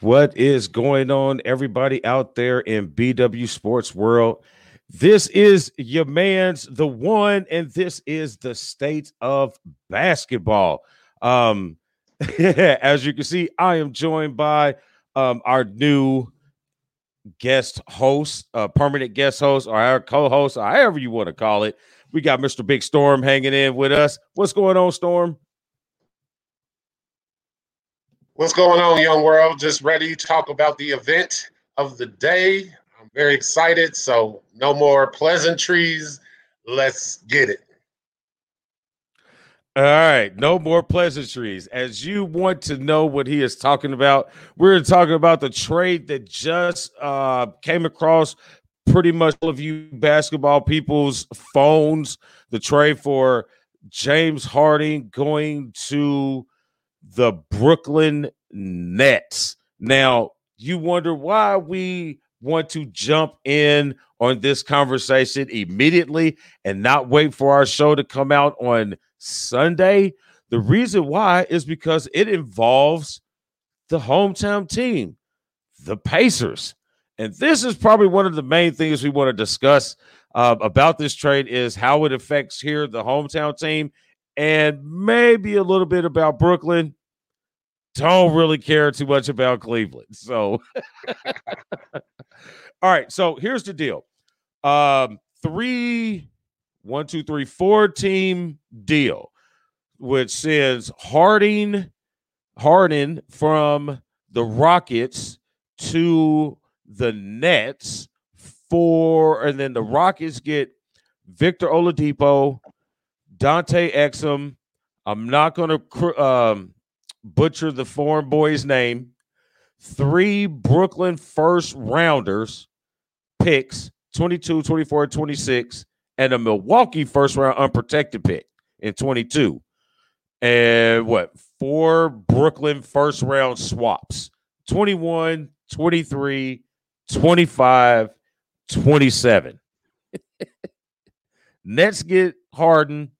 What is going on, everybody out there in BW Sports World? This is your man's the one, and this is the state of basketball. Um, as you can see, I am joined by um, our new guest host, uh, permanent guest host, or our co-host, or however you want to call it. We got Mr. Big Storm hanging in with us. What's going on, Storm? What's going on, young world? Just ready to talk about the event of the day. I'm very excited. So, no more pleasantries. Let's get it. All right, no more pleasantries. As you want to know what he is talking about, we're talking about the trade that just uh, came across pretty much all of you basketball people's phones. The trade for James Harden going to the Brooklyn Nets. Now, you wonder why we want to jump in on this conversation immediately and not wait for our show to come out on Sunday. The reason why is because it involves the hometown team, the Pacers. And this is probably one of the main things we want to discuss uh, about this trade is how it affects here the hometown team and maybe a little bit about Brooklyn don't really care too much about Cleveland. So, all right. So here's the deal: um, three, one, two, three, four team deal, which says Harding, Harden from the Rockets to the Nets for, and then the Rockets get Victor Oladipo, Dante Exum. I'm not going to um, butcher the foreign boy's name, three Brooklyn first rounders picks 22, 24, 26, and a Milwaukee first round unprotected pick in 22. And what? Four Brooklyn first round swaps 21, 23, 25, 27. Nets get Harden.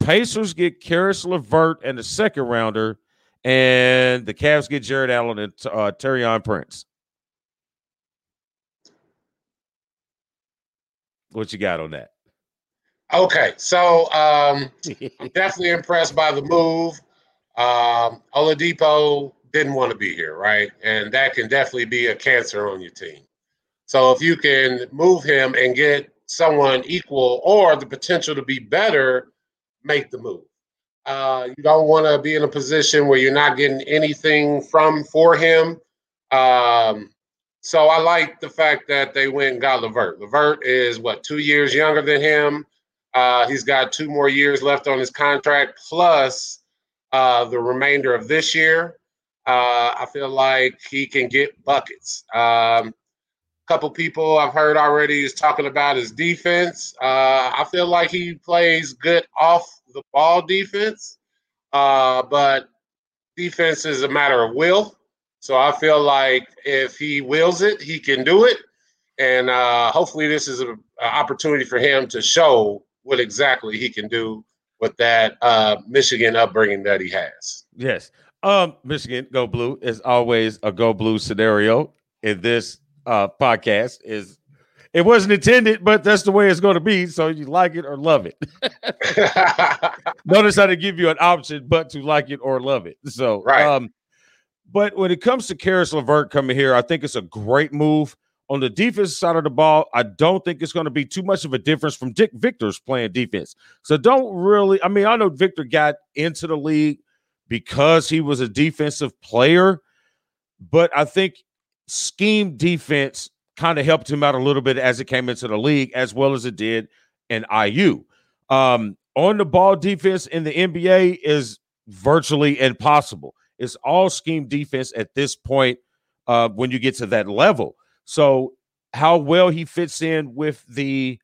Pacers get Caris LeVert and the second rounder and the Cavs get Jarrett Allen and uh, Taurean Prince. What you got on that? Okay, so um, I'm definitely impressed by the move. Um, Oladipo didn't want to be here, right? And that can definitely be a cancer on your team. So if you can move him and get someone equal or the potential to be better, make the move. Uh, you don't want to be in a position where you're not getting anything from for him. Um, so I like the fact that they went and got LeVert. LeVert is what two years younger than him. Uh, he's got two more years left on his contract, plus uh, the remainder of this year. Uh, I feel like he can get buckets. Um, couple people I've heard already is talking about his defense. Uh, I feel like he plays good off the ball defense, uh, but defense is a matter of will. So I feel like if he wills it, he can do it. And uh, hopefully, this is an opportunity for him to show what exactly he can do with that uh, Michigan upbringing that he has. Yes. Um, Michigan, go blue is always a go blue scenario in this uh, podcast. Is it wasn't intended, but that's the way it's going to be. So you like it or love it. Notice how to give you an option, but to like it or love it. So, right. Um, but when it comes to Caris LeVert coming here, I think it's a great move. On the defensive side of the ball, I don't think it's going to be too much of a difference from Dick Victor's playing defense. So don't really, I mean, I know Victor got into the league because he was a defensive player, but I think scheme defense kind of helped him out a little bit as it came into the league, as well as it did in IU. Um, on the ball defense in the NBA is virtually impossible. It's all scheme defense at this point uh, when you get to that level. So, how well he fits in with the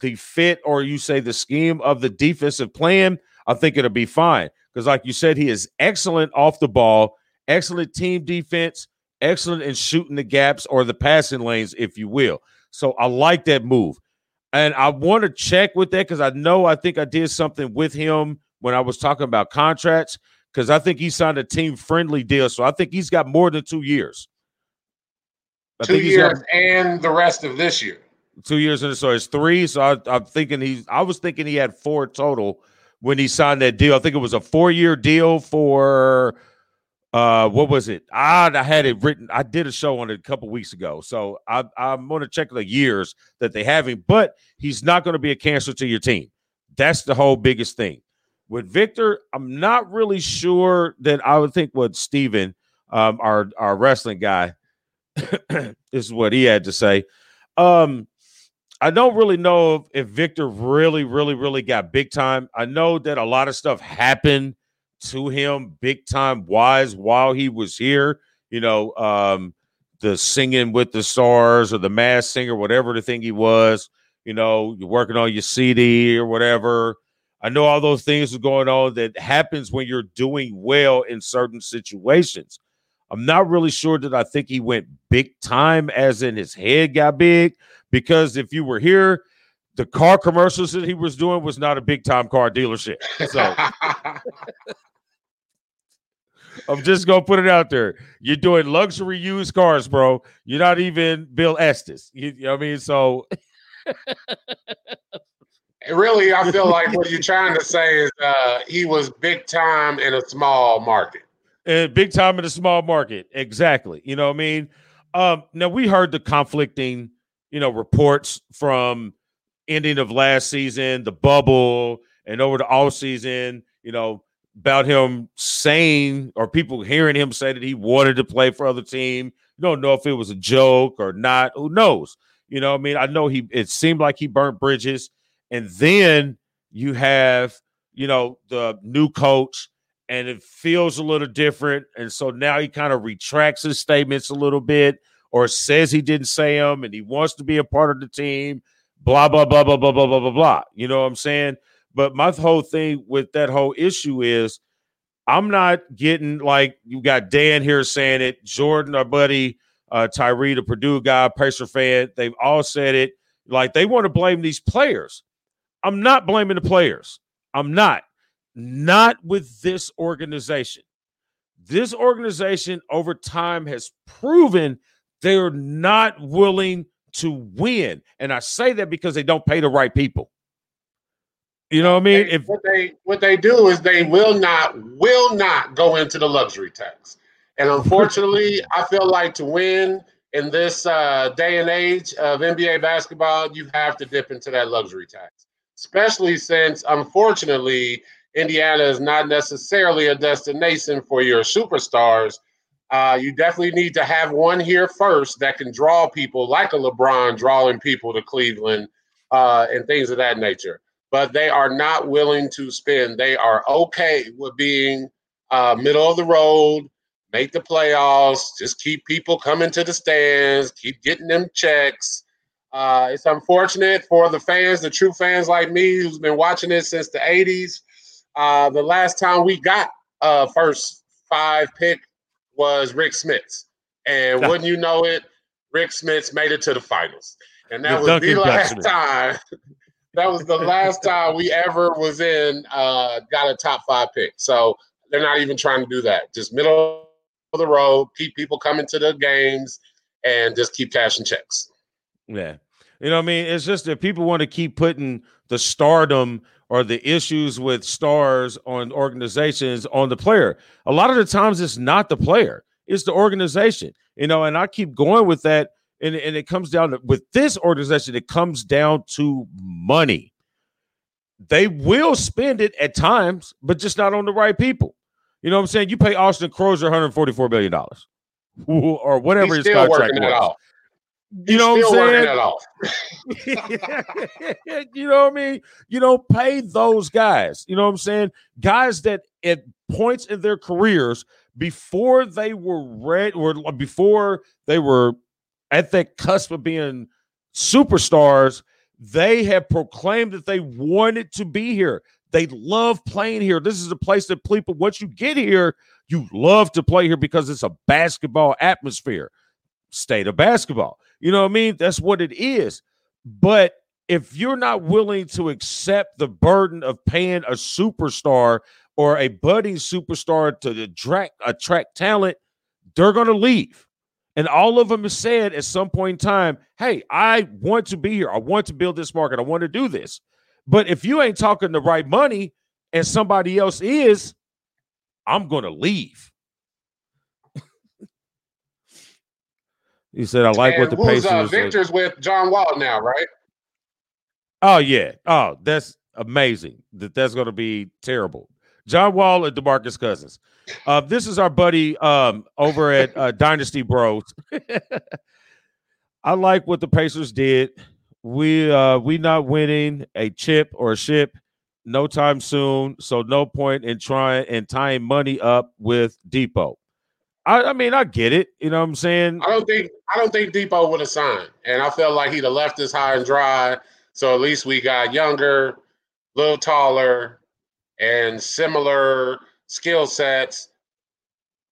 the fit, or you say the scheme of the defensive plan, I think it'll be fine. Because, like you said, he is excellent off the ball, excellent team defense, excellent in shooting the gaps or the passing lanes, if you will. So I like that move. And I want to check with that because I know I think I did something with him when I was talking about contracts because I think he signed a team friendly deal. So I think he's got more than two years. I two years got, and the rest of this year. Two years and so it's three. So I, I'm thinking he's. I was thinking he had four total when he signed that deal. I think it was a four year deal for uh what was it? I, I had it written i did a show on it a couple weeks ago. So I, i'm going to check the years that they have him but he's not going to be a cancer to your team. That's the whole biggest thing. With victor i'm not really sure that i would think what steven um our our wrestling guy this is what he had to say. Um I don't really know if Victor really, really, really got big time. I know that a lot of stuff happened to him big time wise while he was here. You know, um, the singing with the stars or the mass singer, whatever the thing he was. You know, you're working on your CD or whatever. I know all those things are going on that happens when you're doing well in certain situations. I'm not really sure that I think he went big time, as in his head got big, because if you were here, the car commercials that he was doing was not a big time car dealership. So I'm just gonna put it out there. You're doing luxury used cars, bro. You're not even Bill Estes. You, you know what I mean? So really, I feel like what you're trying to say is uh, he was big time in a small market. And big time in a small market, exactly. You know what I mean? Um, now we heard the conflicting, you know, reports from ending of last season, the bubble, and over the all season. You know, about him saying or people hearing him say that he wanted to play for other team. You don't know if it was a joke or not. Who knows? You know, I mean, I know he it seemed like he burnt bridges. And then you have, you know, the new coach, and it feels a little different. And so now he kind of retracts his statements a little bit or says he didn't say them and he wants to be a part of the team, blah, blah, blah, blah, blah, blah, blah, blah, blah. You know what I'm saying? But my whole thing with that whole issue is I'm not getting like you got Dan here saying it, Jordan, our buddy, uh, Tyree, the Purdue guy, Pacer fan, they've all said it. Like they want to blame these players. I'm not blaming the players. I'm not. Not with this organization. This organization over time has proven they're not willing to win. And I say that because they don't pay the right people. You know what I mean? They, if what they what they do is they will not will not go into the luxury tax. And unfortunately, I feel like to win in this uh, day and age of NBA basketball, you have to dip into that luxury tax. Especially since, unfortunately, Indiana is not necessarily a destination for your superstars. Uh, you definitely need to have one here first that can draw people, like a LeBron, drawing people to Cleveland uh, and things of that nature but they are not willing to spend. They are okay with being uh, middle of the road, make the playoffs, just keep people coming to the stands, keep getting them checks. Uh, it's unfortunate for the fans, the true fans like me, who's been watching it since the 80s. Uh, the last time we got uh, first five pick was Rik Smits. And wouldn't you know it, Rik Smits made it to the finals. And that the was the last time that was the last time we ever was in uh, got a top five pick. So they're not even trying to do that. Just middle of the road, keep people coming to the games, and just keep cashing checks. Yeah, you know, what I mean, it's just that people want to keep putting the stardom or the issues with stars on organizations on the player. A lot of the times, it's not the player; it's the organization. You know, and I keep going with that and, and it comes down to with this organization, it comes down to money. They will spend it at times, but just not on the right people. You know what I'm saying? You pay Austin Croshere 144 million dollars or whatever He's his contract was. You know what I'm saying? you know what I mean? You know, pay those guys. You know what I'm saying? Guys that at points in their careers before they were ready or before they were at that cusp of being superstars, they have proclaimed that they wanted to be here. They love playing here. This is a place that people, once you get here, you love to play here because it's a basketball atmosphere, state of basketball. You know what I mean? That's what it is. But if you're not willing to accept the burden of paying a superstar or a budding superstar to attract, attract talent, they're going to leave. And all of them have said at some point in time, hey, I want to be here. I want to build this market. I want to do this. But if you ain't talking the right money and somebody else is, I'm going to leave. he said, I like and what the Pacers. Uh, Victor's are. with John Wall now, right? Oh, yeah. Oh, that's amazing. That That's going to be terrible. John Wall and Demarcus Cousins. Uh, this is our buddy um, over at uh, Dynasty Bros. I like what the Pacers did. We uh, we not winning a chip or a ship no time soon. So no point in trying and tying money up with Dipo. I, I, mean, I get it. You know what I'm saying? I don't think I don't think Dipo would have signed, and I felt like he'd have left us high and dry. So at least we got younger, a little taller, and similar skill sets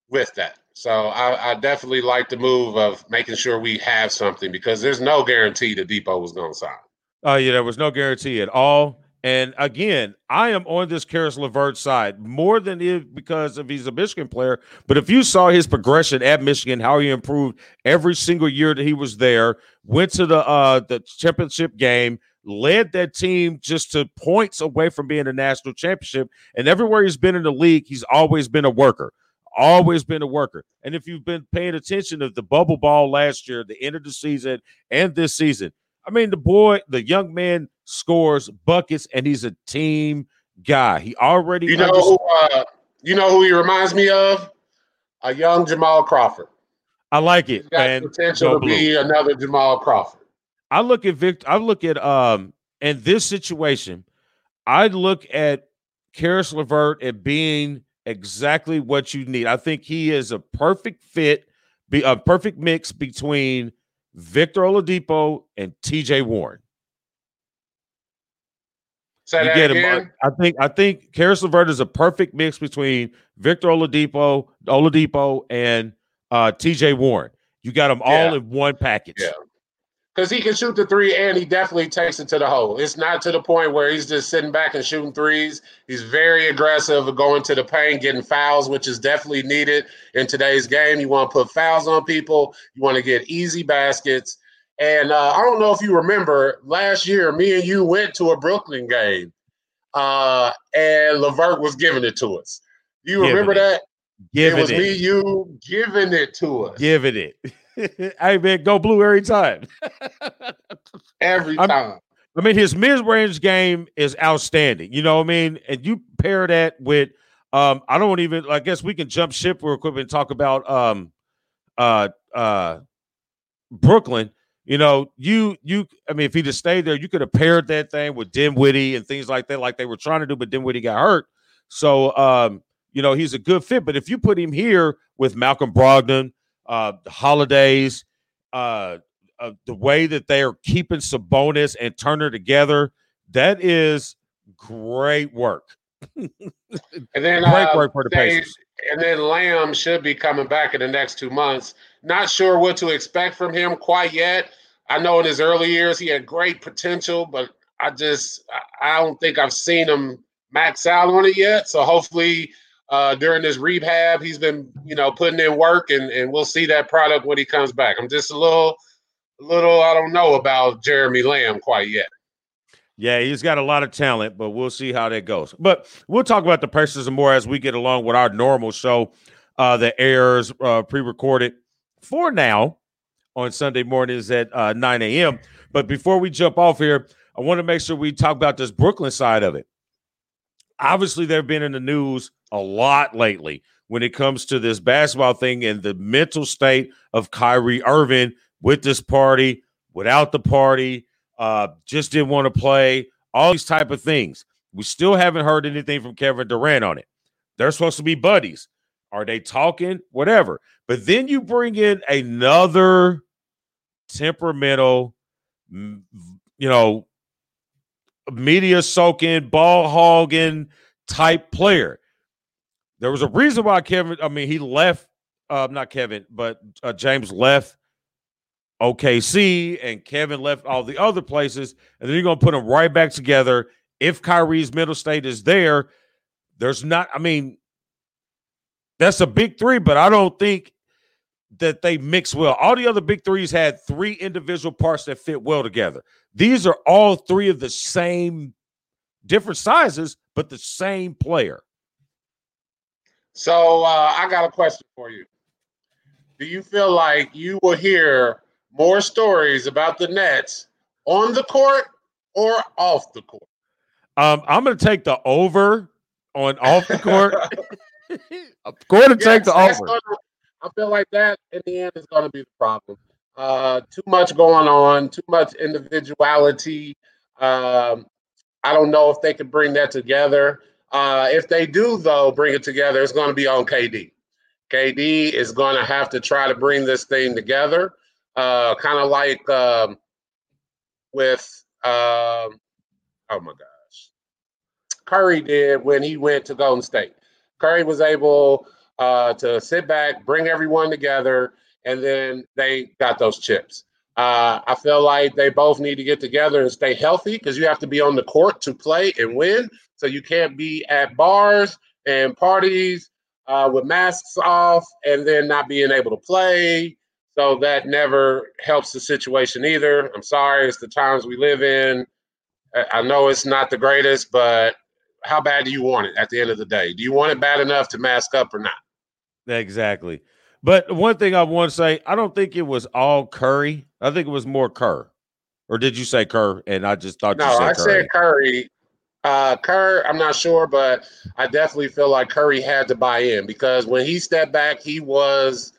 with that. So I, I, definitely like the move of making sure we have something because there's no guarantee that Dipo was going to sign. Oh, uh, yeah, there was no guarantee at all. And again, I am on this Caris LeVert side more than it because of he's a Michigan player. But if you saw his progression at Michigan, how he improved every single year that he was there, went to the uh the championship game, led that team just to points away from being a national championship. And everywhere he's been in the league, he's always been a worker, always been a worker. And if you've been paying attention to the bubble ball last year, the end of the season, and this season, I mean, the boy, the young man scores buckets, and he's a team guy. He already, you know, who, uh, you know who he reminds me of? A young Jamal Crawford. I like it. He's got and potential to be another Jamal Crawford. I look at Victor. I look at um in this situation. I look at Caris LeVert at being exactly what you need. I think he is a perfect fit, be a perfect mix between Victor Oladipo and T.J. Warren. Say you get again? him. I think I think Caris LeVert is a perfect mix between Victor Oladipo, Oladipo, and uh, T.J. Warren. You got them all yeah. in one package. Yeah because he can shoot the three and he definitely takes it to the hole. It's not to the point where he's just sitting back and shooting threes. He's very aggressive going to the paint, getting fouls, which is definitely needed in today's game. You want to put fouls on people, you want to get easy baskets. And uh, I don't know if you remember last year, me and you went to a Brooklyn game uh, and LeVert was giving it to us. Do you giving remember it. that? Giving it was it. me, you giving it to us. Giving it. hey man, go blue every time. every time. I'm, I mean, his mid-range game is outstanding. You know what I mean? And you pair that with um, I don't even I guess we can jump ship real quick and talk about um uh uh Brooklyn. You know, you you I mean, if he just stayed there, you could have paired that thing with Dinwiddie and things like that, like they were trying to do, but Dinwiddie got hurt. So um, you know, he's a good fit. But if you put him here with Malcolm Brogdon, uh, holidays, uh, uh, the way that they are keeping Sabonis and Turner together, that is great work. and then great uh, work for the they, Pacers. And then Lamb should be coming back in the next two months. Not sure what to expect from him quite yet. I know in his early years he had great potential, but I just I don't think I've seen him max out on it yet. So hopefully uh, during this rehab. He's been, you know, putting in work, and and we'll see that product when he comes back. I'm just a little, a little, I don't know about Jeremy Lamb quite yet. Yeah, he's got a lot of talent, but we'll see how that goes. But we'll talk about the and more as we get along with our normal show uh, that airs uh, pre-recorded for now on Sunday mornings at uh, 9 a.m. But before we jump off here, I want to make sure we talk about this Brooklyn side of it obviously they've been in the news a lot lately when it comes to this basketball thing and the mental state of Kyrie Irving with this party, without the party, uh, just didn't want to play, all these type of things. We still haven't heard anything from Kevin Durant on it. They're supposed to be buddies. Are they talking? Whatever. But then you bring in another temperamental, you know, media soaking, ball hogging type player. There was a reason why Kevin, I mean, he left, uh, not Kevin, but uh, James left OKC and Kevin left all the other places. And then you're going to put them right back together. If Kyrie's middle state is there, there's not, I mean, that's a big three, but I don't think that they mix well. All the other big threes had three individual parts that fit well together. These are all three of the same, different sizes, but the same player. So uh, I got a question for you. Do you feel like you will hear more stories about the Nets on the court or off the court? Um, I'm going to take the over on off the court. I'm going to yes, take the over. I feel like that in the end is going to be the problem. Uh, too much going on, too much individuality. Um, I don't know if they can bring that together. Uh, if they do, though, bring it together, it's going to be on KD. KD is going to have to try to bring this thing together, uh, kind of like um, with, um, oh my gosh, Curry did when he went to Golden State. Curry was able uh, to sit back, bring everyone together, and then they got those chips. Uh, I feel like they both need to get together and stay healthy because you have to be on the court to play and win. So you can't be at bars and parties uh, with masks off and then not being able to play. So that never helps the situation either. I'm sorry, it's the times we live in. I know it's not the greatest, but how bad do you want it at the end of the day? Do you want it bad enough to mask up or not? Exactly. But one thing I want to say, I don't think it was all Curry. I think it was more Kerr. Or did you say Kerr? And I just thought no, you said I Curry. said Curry. Uh, Kerr, I'm not sure, but I definitely feel like Curry had to buy in because when he stepped back, he was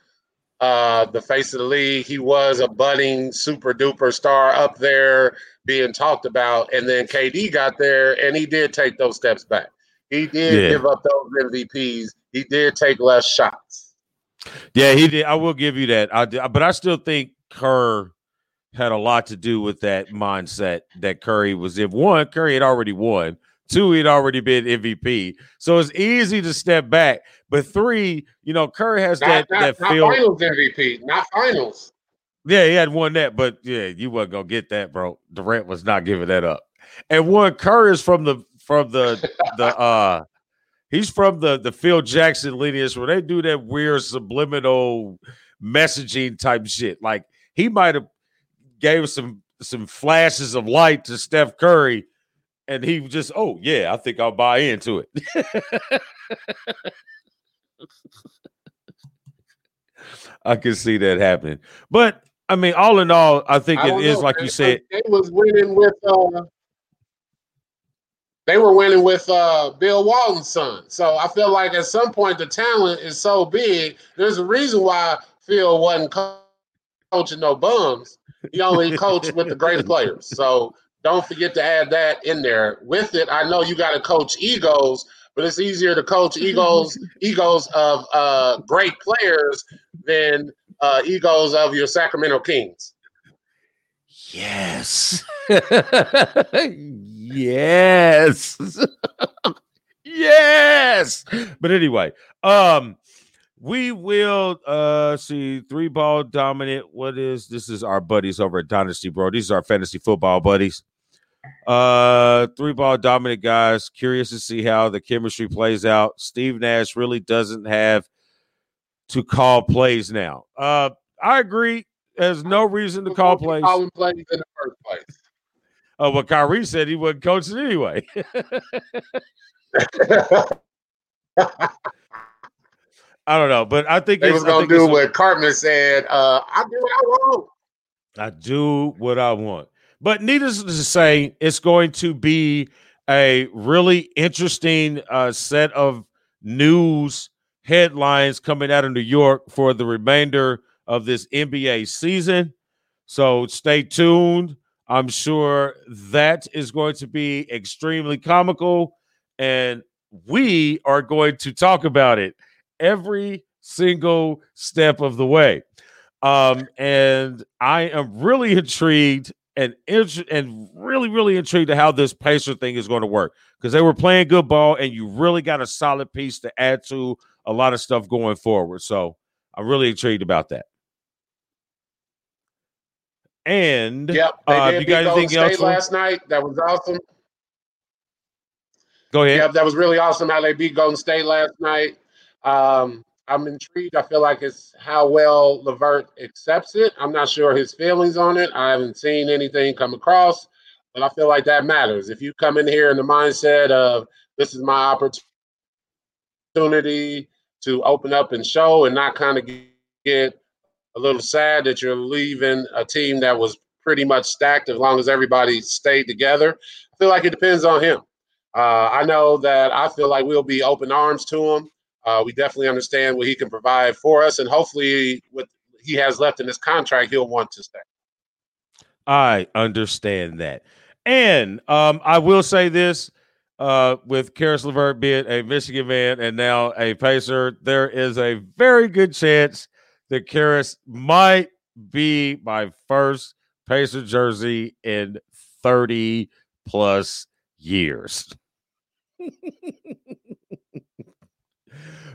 uh, the face of the league. He was a budding super duper star up there being talked about. And then KD got there and he did take those steps back. He did yeah. give up those MVPs. He did take less shots. Yeah, he did. I will give you that. I did, but I still think Kerr had a lot to do with that mindset that Curry was in. One, Curry had already won. Two, he'd already been MVP. So it's easy to step back. But three, you know, Curry has not, that not, that not feel. finals MVP, not finals. Yeah, he had won that, but yeah, you wasn't gonna get that, bro. Durant was not giving that up. And one Curry is from the from the the uh he's from the the Phil Jackson lineage where they do that weird subliminal messaging type shit. Like he might have gave some some flashes of light to Steph Curry, and he just, oh yeah, I think I'll buy into it. I can see that happening, but I mean, all in all, I think I it is know, like man. you said. They was winning with uh, they were winning with uh, Bill Walton's son. So I feel like at some point the talent is so big. There's a reason why Phil wasn't co- coaching no bums. He only coached with the greatest players. So don't forget to add that in there. With it, I know you got to coach egos, but it's easier to coach egos egos of uh, great players than uh, egos of your Sacramento Kings. Yes. yes. yes. But anyway, um, we will uh see three ball dominant. What is this? Is our buddies over at Dynasty, bro. These are our fantasy football buddies. Uh, three ball dominant guys. Curious to see how the chemistry plays out. Steve Nash really doesn't have to call plays now. Uh, I agree. There's no reason to call plays. Calling plays in the first place. Oh, well, Kyrie said he wouldn't coach it anyway. I don't know, but I think they was gonna do what Cartman said. Uh, I do what I want. I do what I want. But needless to say, it's going to be a really interesting uh, set of news headlines coming out of New York for the remainder of this NBA season. So stay tuned. I'm sure that is going to be extremely comical, and we are going to talk about it every single step of the way. Um, and I am really intrigued and and really, really intrigued to how this Pacer thing is going to work because they were playing good ball, and you really got a solid piece to add to a lot of stuff going forward. So I'm really intrigued about that. And yep, they uh, did you got anything else last night? That was awesome. Go ahead. Yeah, that was really awesome how they beat Golden State last night. Um, I'm intrigued. I feel like it's how well Levert accepts it. I'm not sure his feelings on it. I haven't seen anything come across, but I feel like that matters. If you come in here in the mindset of this is my opportunity to open up and show and not kind of get a little sad that you're leaving a team that was pretty much stacked as long as everybody stayed together. I feel like it depends on him. Uh, I know that I feel like we'll be open arms to him. Uh, we definitely understand what he can provide for us, and hopefully, what he has left in his contract, he'll want to stay. I understand that, and um, I will say this: uh, with Caris LeVert being a Michigan man and now a Pacer, there is a very good chance that Caris might be my first Pacer jersey in 30 plus years.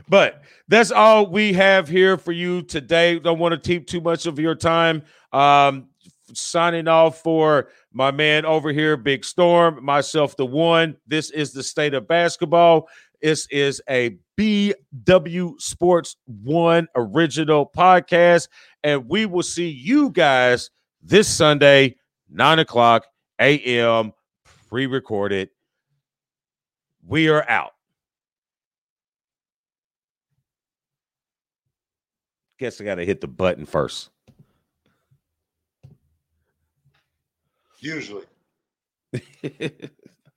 but that's all we have here for you today. Don't want to keep too much of your time. Um, signing off for my man over here, Big Storm, myself, the one. This is the state of basketball. This is a BW Sports One original podcast, and we will see you guys this Sunday, 9 o'clock a.m., pre recorded. We are out. Guess I got to hit the button first. Usually.